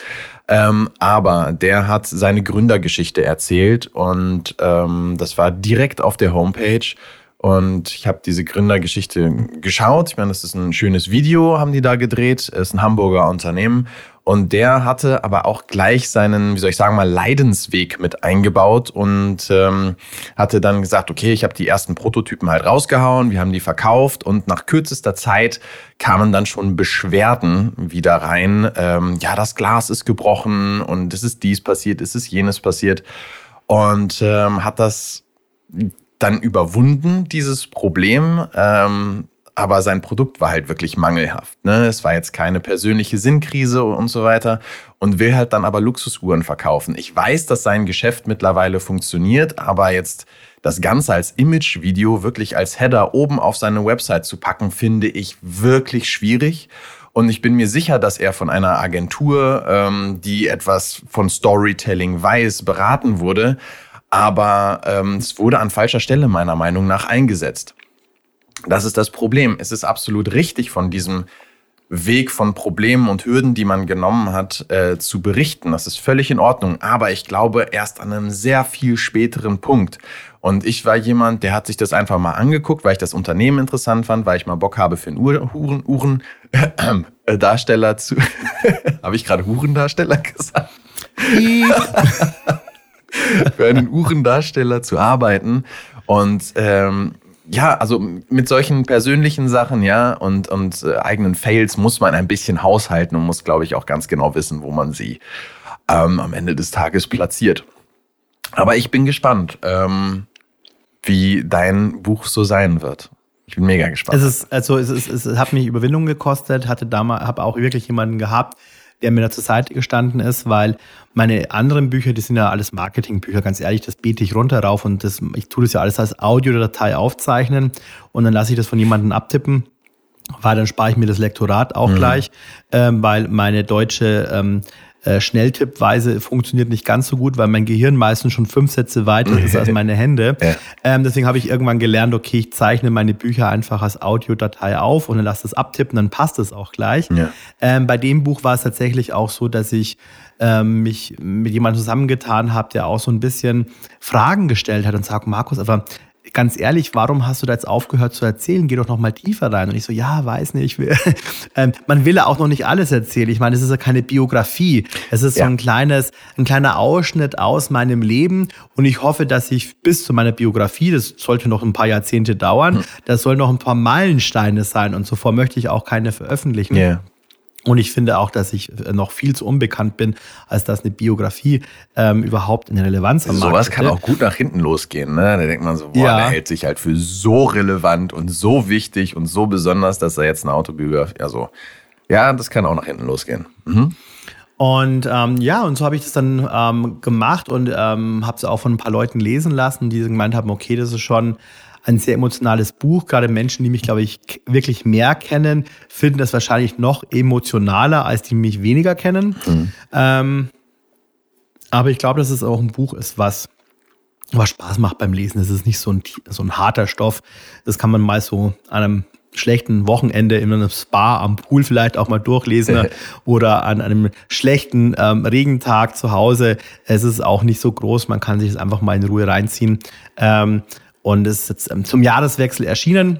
Ähm, aber der hat seine Gründergeschichte erzählt und ähm, das war direkt auf der Homepage. Und ich habe diese Gründergeschichte geschaut. Ich meine, das ist ein schönes Video, haben die da gedreht. Es ist ein Hamburger Unternehmen. Und der hatte aber auch gleich seinen, wie soll ich sagen mal, Leidensweg mit eingebaut und ähm, hatte dann gesagt, okay, ich habe die ersten Prototypen halt rausgehauen, wir haben die verkauft und nach kürzester Zeit kamen dann schon Beschwerden wieder rein. Ähm, ja, das Glas ist gebrochen und es ist dies passiert, es ist jenes passiert. Und ähm, hat das dann überwunden, dieses Problem. Ähm, aber sein Produkt war halt wirklich mangelhaft. Ne? Es war jetzt keine persönliche Sinnkrise und so weiter und will halt dann aber Luxusuhren verkaufen. Ich weiß, dass sein Geschäft mittlerweile funktioniert, aber jetzt das Ganze als Image-Video wirklich als Header oben auf seine Website zu packen, finde ich wirklich schwierig. Und ich bin mir sicher, dass er von einer Agentur, ähm, die etwas von Storytelling weiß, beraten wurde aber ähm, es wurde an falscher Stelle meiner Meinung nach eingesetzt. Das ist das Problem. Es ist absolut richtig von diesem Weg von Problemen und Hürden, die man genommen hat, äh, zu berichten. Das ist völlig in Ordnung. Aber ich glaube erst an einem sehr viel späteren Punkt. Und ich war jemand, der hat sich das einfach mal angeguckt, weil ich das Unternehmen interessant fand, weil ich mal Bock habe für einen Uhren, Uhren, äh, Darsteller zu. habe ich gerade Hurendarsteller gesagt? für einen Uhrendarsteller zu arbeiten. Und ähm, ja, also mit solchen persönlichen Sachen, ja, und, und äh, eigenen Fails muss man ein bisschen haushalten und muss, glaube ich, auch ganz genau wissen, wo man sie ähm, am Ende des Tages platziert. Aber ich bin gespannt, ähm, wie dein Buch so sein wird. Ich bin mega gespannt. Es ist, also es, ist, es hat mich Überwindung gekostet, hatte damals, habe auch wirklich jemanden gehabt, der mir da zur Seite gestanden ist, weil meine anderen Bücher, die sind ja alles Marketingbücher, ganz ehrlich, das bete ich runter rauf und das, ich tue das ja alles als Audiodatei aufzeichnen und dann lasse ich das von jemandem abtippen, weil dann spare ich mir das Lektorat auch mhm. gleich, ähm, weil meine deutsche ähm, äh, Schnelltippweise funktioniert nicht ganz so gut, weil mein Gehirn meistens schon fünf Sätze weiter ist als meine Hände. Ja. Ähm, deswegen habe ich irgendwann gelernt, okay, ich zeichne meine Bücher einfach als Audiodatei auf und dann lasse das abtippen, dann passt es auch gleich. Ja. Ähm, bei dem Buch war es tatsächlich auch so, dass ich ähm, mich mit jemandem zusammengetan habe, der auch so ein bisschen Fragen gestellt hat und sagt, Markus, aber ganz ehrlich, warum hast du da jetzt aufgehört zu erzählen? Geh doch noch mal tiefer rein. Und ich so, ja, weiß nicht. ähm, man will ja auch noch nicht alles erzählen. Ich meine, es ist ja keine Biografie. Es ist ja. so ein kleines, ein kleiner Ausschnitt aus meinem Leben. Und ich hoffe, dass ich bis zu meiner Biografie, das sollte noch ein paar Jahrzehnte dauern, hm. das soll noch ein paar Meilensteine sein. Und zuvor möchte ich auch keine veröffentlichen. Yeah. Und ich finde auch, dass ich noch viel zu unbekannt bin, als dass eine Biografie ähm, überhaupt eine Relevanz hat. Sowas kann auch gut nach hinten losgehen. Ne? Da denkt man so, boah, ja. der hält sich halt für so relevant und so wichtig und so besonders, dass er jetzt eine Autobiografie, also ja, das kann auch nach hinten losgehen. Mhm. Und ähm, ja, und so habe ich das dann ähm, gemacht und ähm, habe es auch von ein paar Leuten lesen lassen, die gemeint haben, okay, das ist schon ein sehr emotionales Buch. Gerade Menschen, die mich, glaube ich, wirklich mehr kennen, finden das wahrscheinlich noch emotionaler, als die mich weniger kennen. Mhm. Ähm, aber ich glaube, dass es auch ein Buch ist, was, was Spaß macht beim Lesen. Es ist nicht so ein, so ein harter Stoff. Das kann man mal so an einem schlechten Wochenende in einem Spa am Pool vielleicht auch mal durchlesen oder an einem schlechten ähm, Regentag zu Hause. Es ist auch nicht so groß, man kann sich es einfach mal in Ruhe reinziehen. Ähm, und es ist jetzt ähm, zum Jahreswechsel erschienen.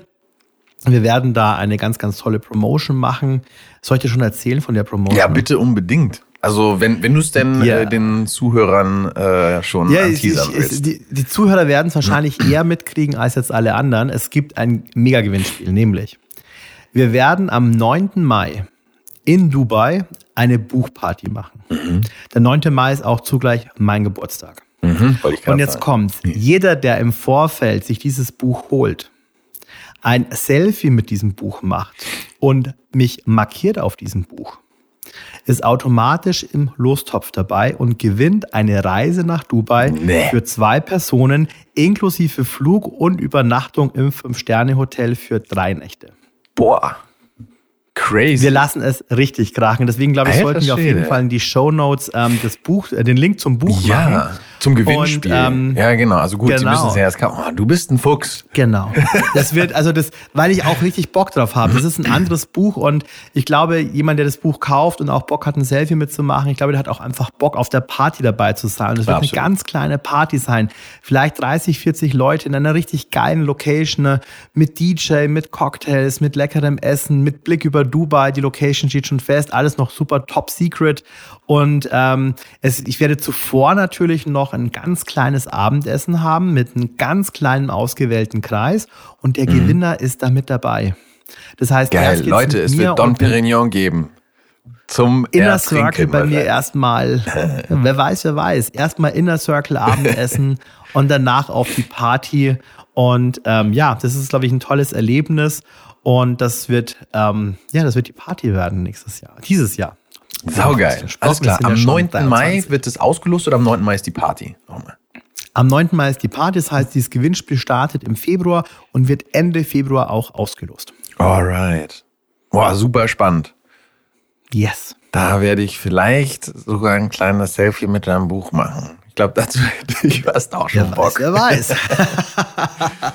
Wir werden da eine ganz, ganz tolle Promotion machen. Soll ich dir schon erzählen von der Promotion? Ja, bitte unbedingt. Also wenn, wenn du es denn ja. äh, den Zuhörern äh, schon ja, anteasern ich, willst. Die, die Zuhörer werden es wahrscheinlich eher mitkriegen als jetzt alle anderen. Es gibt ein Mega-Gewinnspiel, nämlich wir werden am 9. Mai in Dubai eine Buchparty machen. Mhm. Der 9. Mai ist auch zugleich mein Geburtstag. Mhm, und jetzt kommt, jeder, der im Vorfeld sich dieses Buch holt, ein Selfie mit diesem Buch macht und mich markiert auf diesem Buch, ist automatisch im Lostopf dabei und gewinnt eine Reise nach Dubai nee. für zwei Personen inklusive Flug und Übernachtung im Fünf-Sterne-Hotel für drei Nächte. Boah. Crazy. Wir lassen es richtig krachen. Deswegen glaube ich, Alter sollten wir auf jeden Fall in die Show Notes ähm, das Buch, äh, den Link zum Buch ja. machen. Zum Gewinnspiel. Und, ähm, ja, genau. Also gut, genau. Sie müssen es ja erst kaufen. Oh, du bist ein Fuchs. Genau. Das wird, also das, weil ich auch richtig Bock drauf habe. Das ist ein anderes Buch und ich glaube, jemand, der das Buch kauft und auch Bock hat, ein Selfie mitzumachen, ich glaube, der hat auch einfach Bock, auf der Party dabei zu sein. Und das wird Absolut. eine ganz kleine Party sein. Vielleicht 30, 40 Leute in einer richtig geilen Location ne? mit DJ, mit Cocktails, mit leckerem Essen, mit Blick über Dubai. Die Location steht schon fest. Alles noch super top secret. Und ähm, es, ich werde zuvor natürlich noch ein ganz kleines Abendessen haben mit einem ganz kleinen ausgewählten Kreis und der mhm. Gewinner ist da mit dabei. Das heißt, Geil, Leute, es wird Don Perignon geben. Zum Inner Circle bei mir erstmal, wer weiß, wer weiß, erstmal Inner Circle Abendessen und danach auf die Party. Und ähm, ja, das ist, glaube ich, ein tolles Erlebnis. Und das wird, ähm, ja, das wird die Party werden nächstes Jahr, dieses Jahr. Saugeil. Alles klar. Am 9. Mai wird es ausgelost oder am 9. Mai ist die Party? Nochmal. Am 9. Mai ist die Party, das heißt, dieses Gewinnspiel startet im Februar und wird Ende Februar auch ausgelost. Alright. Boah, super spannend. Yes. Da werde ich vielleicht sogar ein kleines Selfie mit deinem Buch machen. Ich glaube, dazu hätte ich fast auch schon wer Bock. Weiß, wer weiß.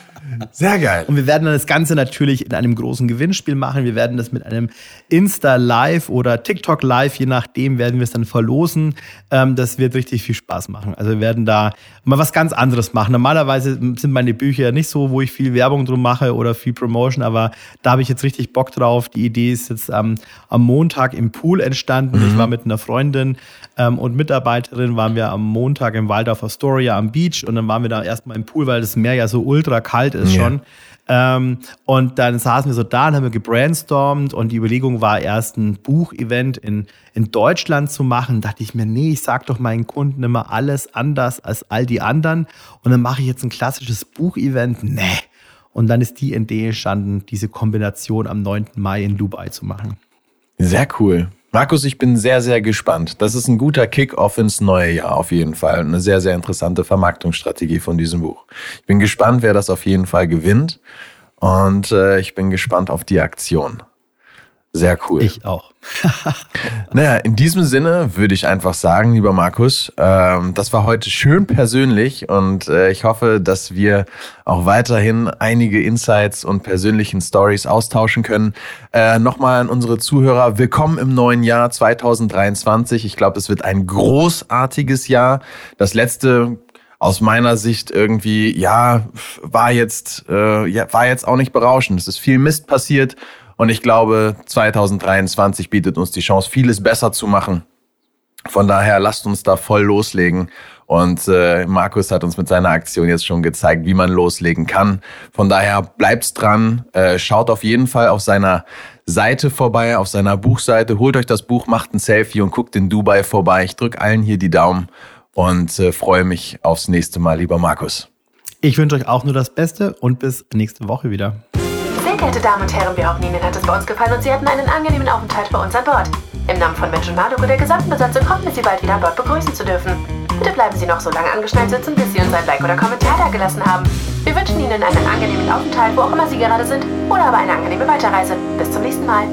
Sehr geil. Und wir werden dann das Ganze natürlich in einem großen Gewinnspiel machen. Wir werden das mit einem Insta Live oder TikTok Live, je nachdem, werden wir es dann verlosen. Ähm, das wird richtig viel Spaß machen. Also wir werden da mal was ganz anderes machen. Normalerweise sind meine Bücher nicht so, wo ich viel Werbung drum mache oder viel Promotion, aber da habe ich jetzt richtig Bock drauf. Die Idee ist jetzt ähm, am Montag im Pool entstanden. Mhm. Ich war mit einer Freundin ähm, und Mitarbeiterin, waren wir am Montag im Waldorf Astoria am Beach und dann waren wir da erstmal im Pool, weil das Meer ja so ultra kalt ist ja. schon. Ähm, und dann saßen wir so da und haben wir gebrainstormt und die Überlegung war erst ein Buchevent in, in Deutschland zu machen. Da dachte ich mir, nee, ich sag doch meinen Kunden immer alles anders als all die anderen und dann mache ich jetzt ein klassisches Buchevent. Nee. Und dann ist die Idee entstanden, diese Kombination am 9. Mai in Dubai zu machen. Sehr cool. Markus, ich bin sehr, sehr gespannt. Das ist ein guter Kick-off ins neue Jahr auf jeden Fall. Eine sehr, sehr interessante Vermarktungsstrategie von diesem Buch. Ich bin gespannt, wer das auf jeden Fall gewinnt. Und äh, ich bin gespannt auf die Aktion. Sehr cool. Ich auch. naja, in diesem Sinne würde ich einfach sagen, lieber Markus, ähm, das war heute schön persönlich und äh, ich hoffe, dass wir auch weiterhin einige Insights und persönlichen Stories austauschen können. Äh, Nochmal an unsere Zuhörer, willkommen im neuen Jahr 2023. Ich glaube, es wird ein großartiges Jahr. Das letzte aus meiner Sicht irgendwie, ja, war jetzt, äh, ja, war jetzt auch nicht berauschend. Es ist viel Mist passiert und ich glaube, 2023 bietet uns die Chance, vieles besser zu machen. Von daher lasst uns da voll loslegen. Und äh, Markus hat uns mit seiner Aktion jetzt schon gezeigt, wie man loslegen kann. Von daher bleibt's dran. Äh, schaut auf jeden Fall auf seiner Seite vorbei, auf seiner Buchseite. Holt euch das Buch, macht ein Selfie und guckt in Dubai vorbei. Ich drücke allen hier die Daumen und äh, freue mich aufs nächste Mal, lieber Markus. Ich wünsche euch auch nur das Beste und bis nächste Woche wieder. Sehr geehrte Damen und Herren, wir hoffen, Ihnen hat es bei uns gefallen und Sie hatten einen angenehmen Aufenthalt bei uns an Bord. Im Namen von Mensch und Marduk und der gesamten Besatzung hoffen wir, Sie bald wieder an Bord begrüßen zu dürfen. Bitte bleiben Sie noch so lange angeschnallt sitzen, bis Sie uns ein Like oder Kommentar da gelassen haben. Wir wünschen Ihnen einen angenehmen Aufenthalt, wo auch immer Sie gerade sind, oder aber eine angenehme Weiterreise. Bis zum nächsten Mal.